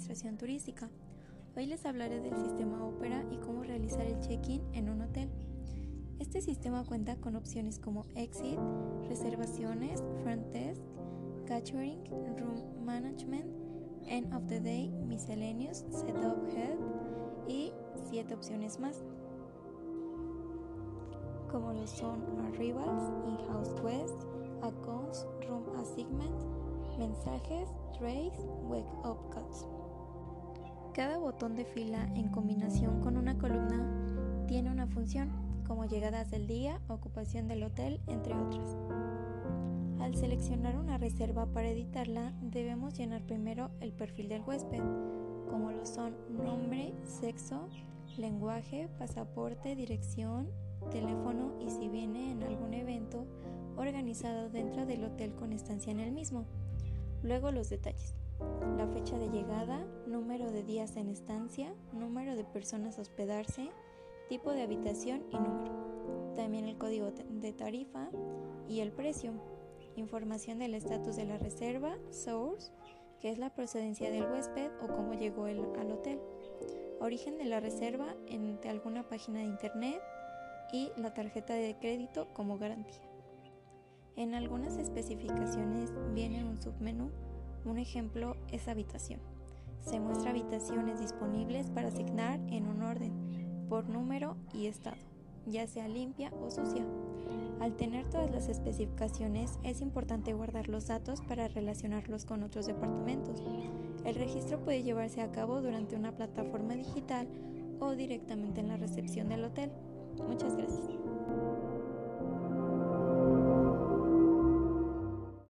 Jessica. Hoy les hablaré del sistema Opera y cómo realizar el check-in en un hotel. Este sistema cuenta con opciones como Exit, reservaciones, Front Desk, Catering, Room Management, End of the Day, Miscellaneous, Setup Help y 7 opciones más, como lo son Arrivals, In-House Quest, Accounts, Room Assignment, Mensajes, Trace, Wake Up Cuts. Cada botón de fila en combinación con una columna tiene una función, como llegadas del día, ocupación del hotel, entre otras. Al seleccionar una reserva para editarla, debemos llenar primero el perfil del huésped, como lo son nombre, sexo, lenguaje, pasaporte, dirección, teléfono y si viene en algún evento organizado dentro del hotel con estancia en el mismo. Luego los detalles. La fecha de llegada, número de días en estancia, número de personas a hospedarse, tipo de habitación y número. También el código de tarifa y el precio. Información del estatus de la reserva, source, que es la procedencia del huésped o cómo llegó él al hotel. Origen de la reserva en alguna página de internet y la tarjeta de crédito como garantía. En algunas especificaciones viene un submenú. Un ejemplo es habitación. Se muestra habitaciones disponibles para asignar en un orden, por número y estado, ya sea limpia o sucia. Al tener todas las especificaciones es importante guardar los datos para relacionarlos con otros departamentos. El registro puede llevarse a cabo durante una plataforma digital o directamente en la recepción del hotel. Muchas gracias.